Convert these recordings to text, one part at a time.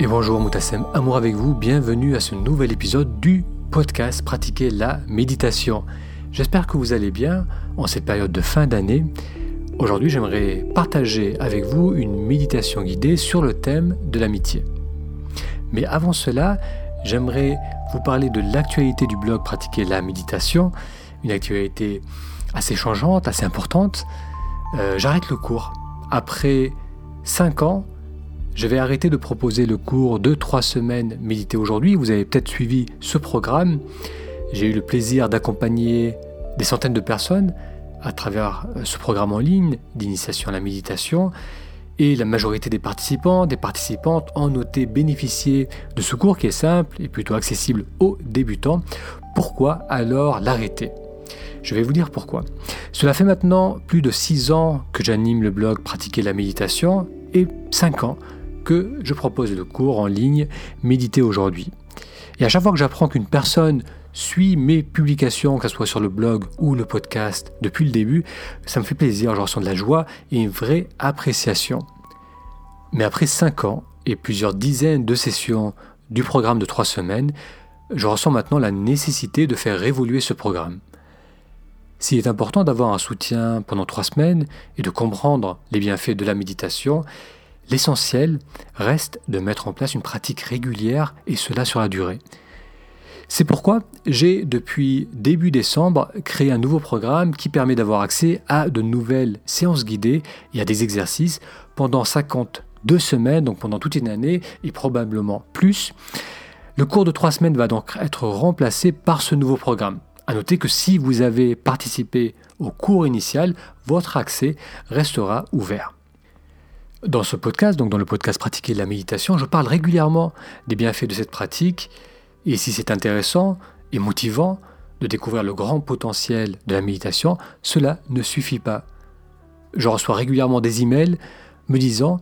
Et bonjour Moutassem, amour avec vous, bienvenue à ce nouvel épisode du podcast Pratiquer la méditation. J'espère que vous allez bien en cette période de fin d'année. Aujourd'hui j'aimerais partager avec vous une méditation guidée sur le thème de l'amitié. Mais avant cela, j'aimerais vous parler de l'actualité du blog Pratiquer la méditation, une actualité assez changeante, assez importante. Euh, j'arrête le cours. Après 5 ans, je vais arrêter de proposer le cours de 3 semaines Méditer aujourd'hui. Vous avez peut-être suivi ce programme. J'ai eu le plaisir d'accompagner des centaines de personnes à travers euh, ce programme en ligne d'initiation à la méditation. Et la majorité des participants, des participantes ont noté bénéficier de ce cours qui est simple et plutôt accessible aux débutants. Pourquoi alors l'arrêter? Je vais vous dire pourquoi. Cela fait maintenant plus de 6 ans que j'anime le blog Pratiquer la méditation et 5 ans je propose le cours en ligne Méditer aujourd'hui. Et à chaque fois que j'apprends qu'une personne suit mes publications, que ce soit sur le blog ou le podcast depuis le début, ça me fait plaisir, je ressens de la joie et une vraie appréciation. Mais après 5 ans et plusieurs dizaines de sessions du programme de 3 semaines, je ressens maintenant la nécessité de faire évoluer ce programme. S'il est important d'avoir un soutien pendant 3 semaines et de comprendre les bienfaits de la méditation, L'essentiel reste de mettre en place une pratique régulière et cela sur la durée. C'est pourquoi j'ai depuis début décembre créé un nouveau programme qui permet d'avoir accès à de nouvelles séances guidées et à des exercices pendant 52 semaines, donc pendant toute une année et probablement plus. Le cours de 3 semaines va donc être remplacé par ce nouveau programme. A noter que si vous avez participé au cours initial, votre accès restera ouvert. Dans ce podcast, donc dans le podcast Pratiquer la méditation, je parle régulièrement des bienfaits de cette pratique et si c'est intéressant et motivant de découvrir le grand potentiel de la méditation, cela ne suffit pas. Je reçois régulièrement des emails me disant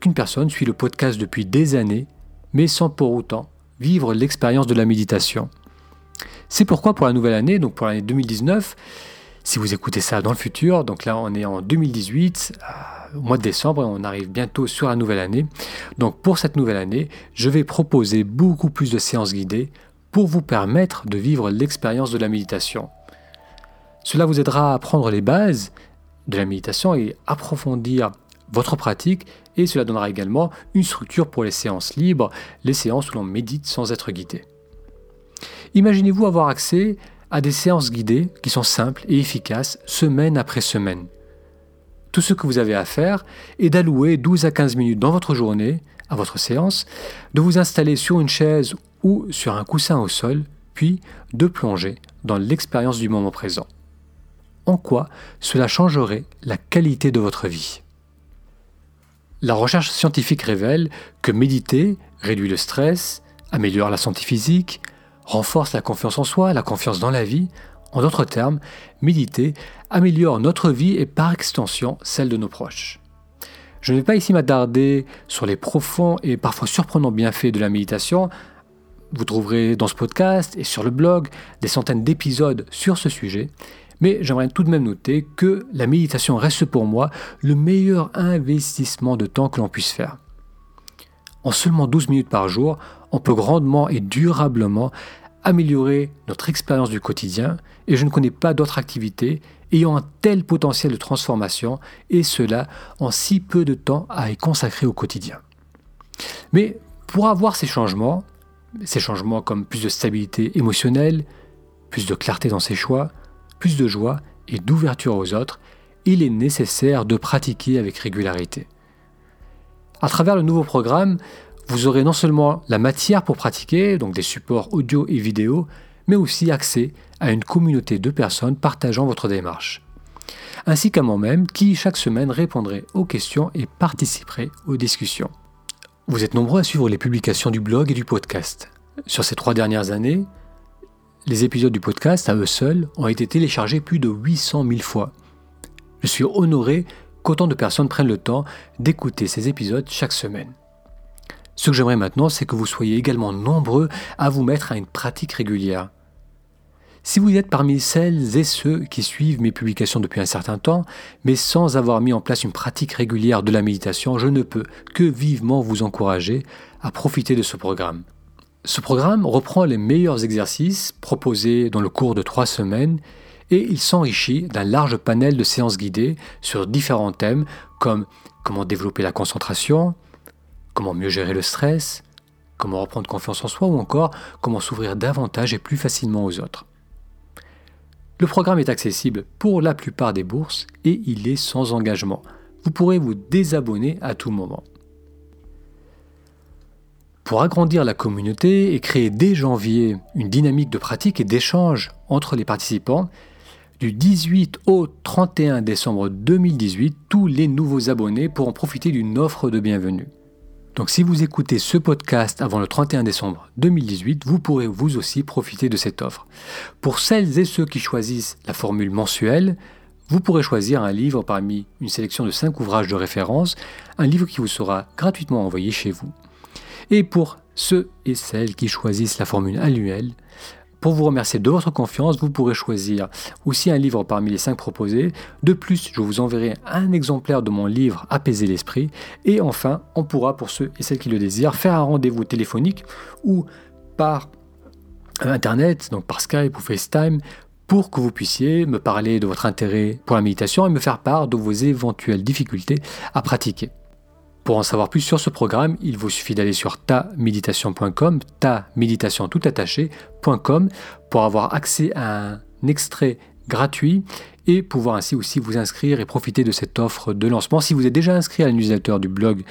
qu'une personne suit le podcast depuis des années, mais sans pour autant vivre l'expérience de la méditation. C'est pourquoi pour la nouvelle année, donc pour l'année 2019, si vous écoutez ça dans le futur, donc là on est en 2018, au mois de décembre, on arrive bientôt sur la nouvelle année. Donc pour cette nouvelle année, je vais proposer beaucoup plus de séances guidées pour vous permettre de vivre l'expérience de la méditation. Cela vous aidera à apprendre les bases de la méditation et approfondir votre pratique et cela donnera également une structure pour les séances libres, les séances où l'on médite sans être guidé. Imaginez-vous avoir accès à des séances guidées qui sont simples et efficaces semaine après semaine. Tout ce que vous avez à faire est d'allouer 12 à 15 minutes dans votre journée à votre séance, de vous installer sur une chaise ou sur un coussin au sol, puis de plonger dans l'expérience du moment présent. En quoi cela changerait la qualité de votre vie? La recherche scientifique révèle que méditer réduit le stress, améliore la santé physique, renforce la confiance en soi, la confiance dans la vie. En d'autres termes, méditer améliore notre vie et par extension celle de nos proches. Je ne vais pas ici m'attarder sur les profonds et parfois surprenants bienfaits de la méditation. Vous trouverez dans ce podcast et sur le blog des centaines d'épisodes sur ce sujet. Mais j'aimerais tout de même noter que la méditation reste pour moi le meilleur investissement de temps que l'on puisse faire. En seulement 12 minutes par jour, on peut grandement et durablement améliorer notre expérience du quotidien et je ne connais pas d'autres activités ayant un tel potentiel de transformation et cela en si peu de temps à y consacrer au quotidien. Mais pour avoir ces changements, ces changements comme plus de stabilité émotionnelle, plus de clarté dans ses choix, plus de joie et d'ouverture aux autres, il est nécessaire de pratiquer avec régularité. À travers le nouveau programme, vous aurez non seulement la matière pour pratiquer, donc des supports audio et vidéo, mais aussi accès à une communauté de personnes partageant votre démarche. Ainsi qu'à moi-même qui chaque semaine répondrai aux questions et participerai aux discussions. Vous êtes nombreux à suivre les publications du blog et du podcast. Sur ces trois dernières années, les épisodes du podcast à eux seuls ont été téléchargés plus de 800 000 fois. Je suis honoré qu'autant de personnes prennent le temps d'écouter ces épisodes chaque semaine. Ce que j'aimerais maintenant, c'est que vous soyez également nombreux à vous mettre à une pratique régulière. Si vous êtes parmi celles et ceux qui suivent mes publications depuis un certain temps, mais sans avoir mis en place une pratique régulière de la méditation, je ne peux que vivement vous encourager à profiter de ce programme. Ce programme reprend les meilleurs exercices proposés dans le cours de trois semaines et il s'enrichit d'un large panel de séances guidées sur différents thèmes comme comment développer la concentration, comment mieux gérer le stress, comment reprendre confiance en soi ou encore comment s'ouvrir davantage et plus facilement aux autres? Le programme est accessible pour la plupart des bourses et il est sans engagement. Vous pourrez vous désabonner à tout moment. Pour agrandir la communauté et créer dès janvier une dynamique de pratique et d'échange entre les participants, du 18 au 31 décembre 2018, tous les nouveaux abonnés pourront profiter d'une offre de bienvenue. Donc si vous écoutez ce podcast avant le 31 décembre 2018, vous pourrez vous aussi profiter de cette offre. Pour celles et ceux qui choisissent la formule mensuelle, vous pourrez choisir un livre parmi une sélection de 5 ouvrages de référence, un livre qui vous sera gratuitement envoyé chez vous. Et pour ceux et celles qui choisissent la formule annuelle, pour vous remercier de votre confiance, vous pourrez choisir aussi un livre parmi les cinq proposés. De plus, je vous enverrai un exemplaire de mon livre Apaiser l'esprit. Et enfin, on pourra, pour ceux et celles qui le désirent, faire un rendez-vous téléphonique ou par Internet, donc par Skype ou FaceTime, pour que vous puissiez me parler de votre intérêt pour la méditation et me faire part de vos éventuelles difficultés à pratiquer. Pour en savoir plus sur ce programme, il vous suffit d'aller sur taméditation.com, ta méditation tout attaché.com pour avoir accès à un extrait gratuit et pouvoir ainsi aussi vous inscrire et profiter de cette offre de lancement. Si vous êtes déjà inscrit à la du blog,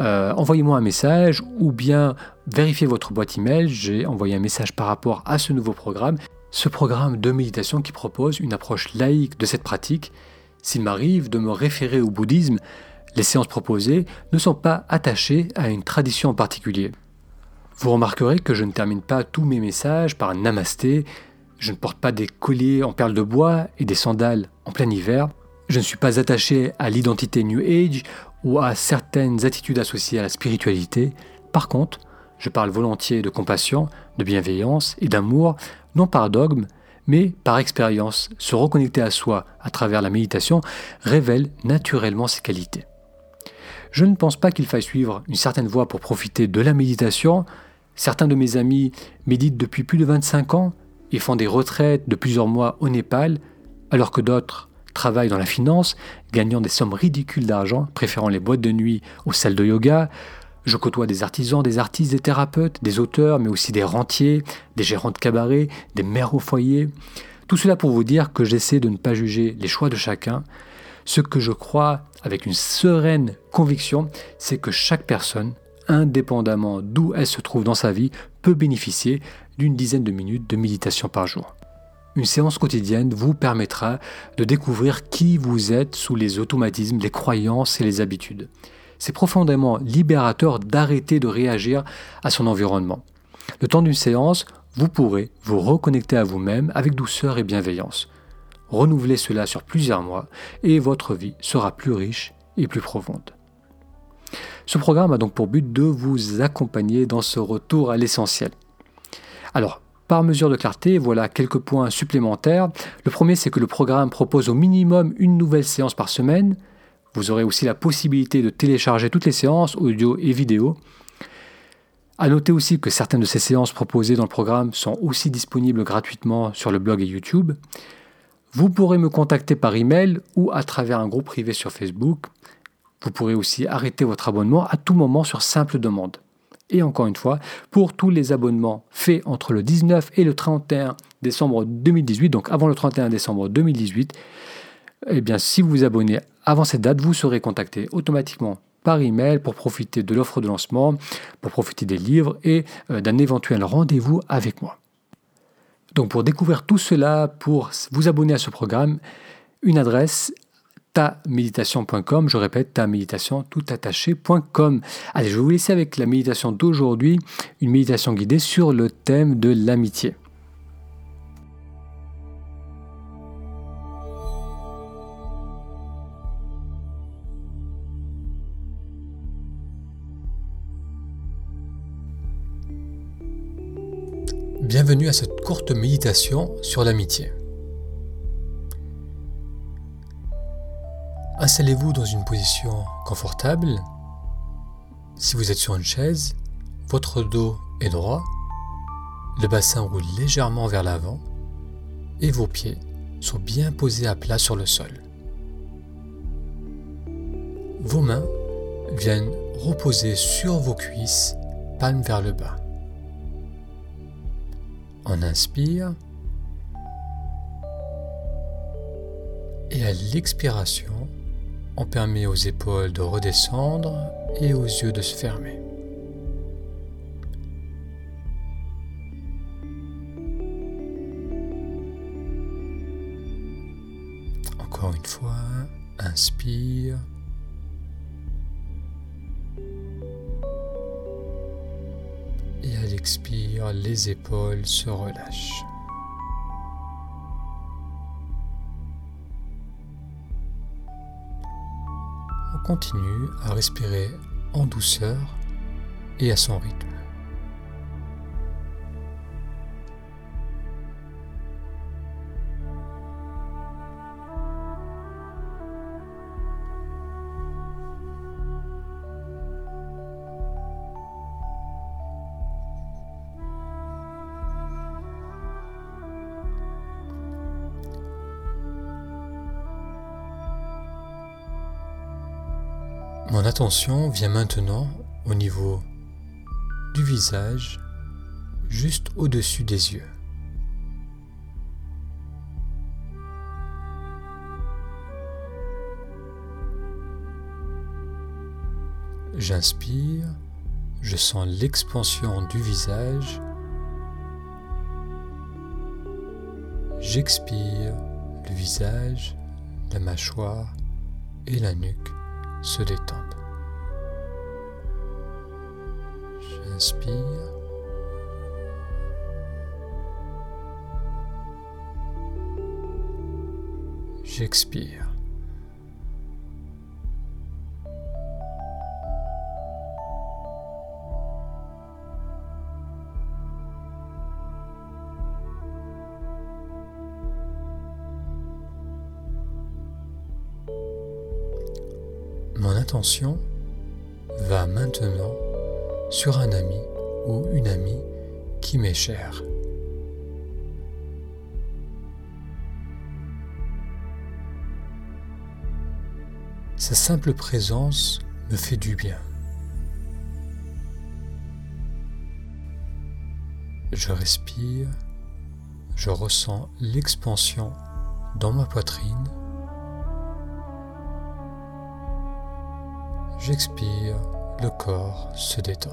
euh, envoyez-moi un message ou bien vérifiez votre boîte email. J'ai envoyé un message par rapport à ce nouveau programme. Ce programme de méditation qui propose une approche laïque de cette pratique. S'il m'arrive de me référer au bouddhisme, les séances proposées ne sont pas attachées à une tradition en particulier. Vous remarquerez que je ne termine pas tous mes messages par un namasté, je ne porte pas des colliers en perles de bois et des sandales en plein hiver, je ne suis pas attaché à l'identité New Age ou à certaines attitudes associées à la spiritualité. Par contre, je parle volontiers de compassion, de bienveillance et d'amour, non par dogme, mais par expérience. Se reconnecter à soi à travers la méditation révèle naturellement ses qualités. Je ne pense pas qu'il faille suivre une certaine voie pour profiter de la méditation. Certains de mes amis méditent depuis plus de 25 ans et font des retraites de plusieurs mois au Népal, alors que d'autres travaillent dans la finance, gagnant des sommes ridicules d'argent, préférant les boîtes de nuit aux salles de yoga. Je côtoie des artisans, des artistes, des thérapeutes, des auteurs, mais aussi des rentiers, des gérants de cabaret, des mères au foyer. Tout cela pour vous dire que j'essaie de ne pas juger les choix de chacun, ce que je crois avec une sereine conviction, c'est que chaque personne, indépendamment d'où elle se trouve dans sa vie, peut bénéficier d'une dizaine de minutes de méditation par jour. Une séance quotidienne vous permettra de découvrir qui vous êtes sous les automatismes, les croyances et les habitudes. C'est profondément libérateur d'arrêter de réagir à son environnement. Le temps d'une séance, vous pourrez vous reconnecter à vous-même avec douceur et bienveillance. Renouvelez cela sur plusieurs mois et votre vie sera plus riche et plus profonde. Ce programme a donc pour but de vous accompagner dans ce retour à l'essentiel. Alors, par mesure de clarté, voilà quelques points supplémentaires. Le premier, c'est que le programme propose au minimum une nouvelle séance par semaine. Vous aurez aussi la possibilité de télécharger toutes les séances, audio et vidéo. A noter aussi que certaines de ces séances proposées dans le programme sont aussi disponibles gratuitement sur le blog et YouTube. Vous pourrez me contacter par email ou à travers un groupe privé sur Facebook. Vous pourrez aussi arrêter votre abonnement à tout moment sur simple demande. Et encore une fois, pour tous les abonnements faits entre le 19 et le 31 décembre 2018, donc avant le 31 décembre 2018, eh bien, si vous vous abonnez avant cette date, vous serez contacté automatiquement par email pour profiter de l'offre de lancement, pour profiter des livres et euh, d'un éventuel rendez-vous avec moi. Donc pour découvrir tout cela, pour vous abonner à ce programme, une adresse taméditation.com, je répète, taméditation tout. Allez, je vais vous laisser avec la méditation d'aujourd'hui, une méditation guidée sur le thème de l'amitié. À cette courte méditation sur l'amitié. Installez-vous dans une position confortable. Si vous êtes sur une chaise, votre dos est droit, le bassin roule légèrement vers l'avant et vos pieds sont bien posés à plat sur le sol. Vos mains viennent reposer sur vos cuisses, palmes vers le bas. On inspire et à l'expiration, on permet aux épaules de redescendre et aux yeux de se fermer. Encore une fois, inspire. Les épaules se relâchent. continue à respirer en douceur et à son rythme. Attention vient maintenant au niveau du visage, juste au-dessus des yeux. J'inspire, je sens l'expansion du visage. J'expire, le visage, la mâchoire et la nuque se détendent. J'inspire. J'expire. Mon attention va maintenant sur un ami ou une amie qui m'est chère. Sa simple présence me fait du bien. Je respire, je ressens l'expansion dans ma poitrine J'expire, le corps se détend.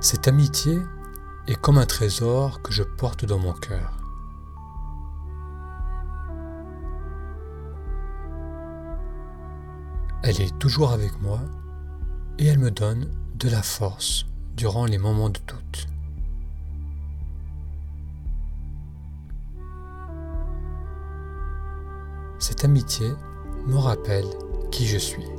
Cette amitié est comme un trésor que je porte dans mon cœur. Elle est toujours avec moi et elle me donne de la force durant les moments de doute. Cette amitié me rappelle qui je suis.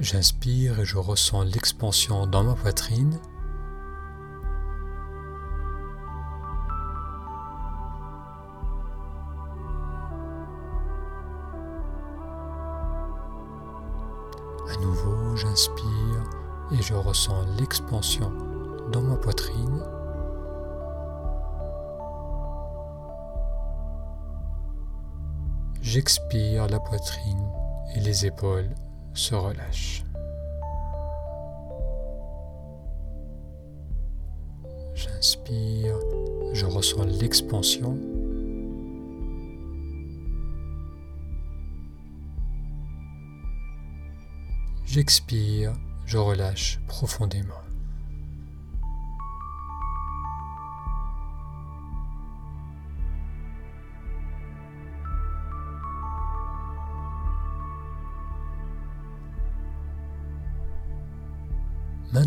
J'inspire et je ressens l'expansion dans ma poitrine. À nouveau, j'inspire et je ressens l'expansion dans ma poitrine. J'expire la poitrine et les épaules se relâche. J'inspire, je ressens l'expansion. J'expire, je relâche profondément.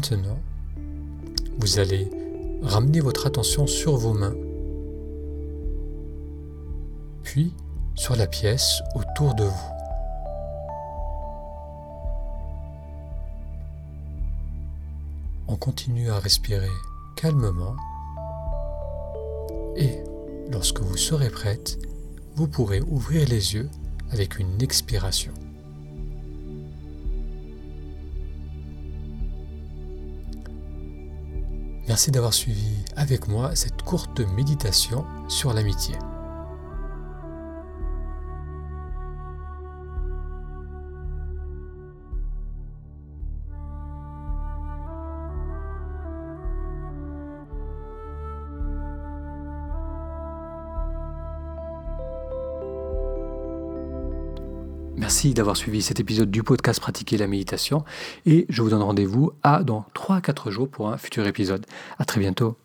Maintenant, vous allez ramener votre attention sur vos mains, puis sur la pièce autour de vous. On continue à respirer calmement et lorsque vous serez prête, vous pourrez ouvrir les yeux avec une expiration. Merci d'avoir suivi avec moi cette courte méditation sur l'amitié. Merci d'avoir suivi cet épisode du podcast Pratiquer la méditation et je vous donne rendez-vous à dans 3-4 jours pour un futur épisode. À très bientôt.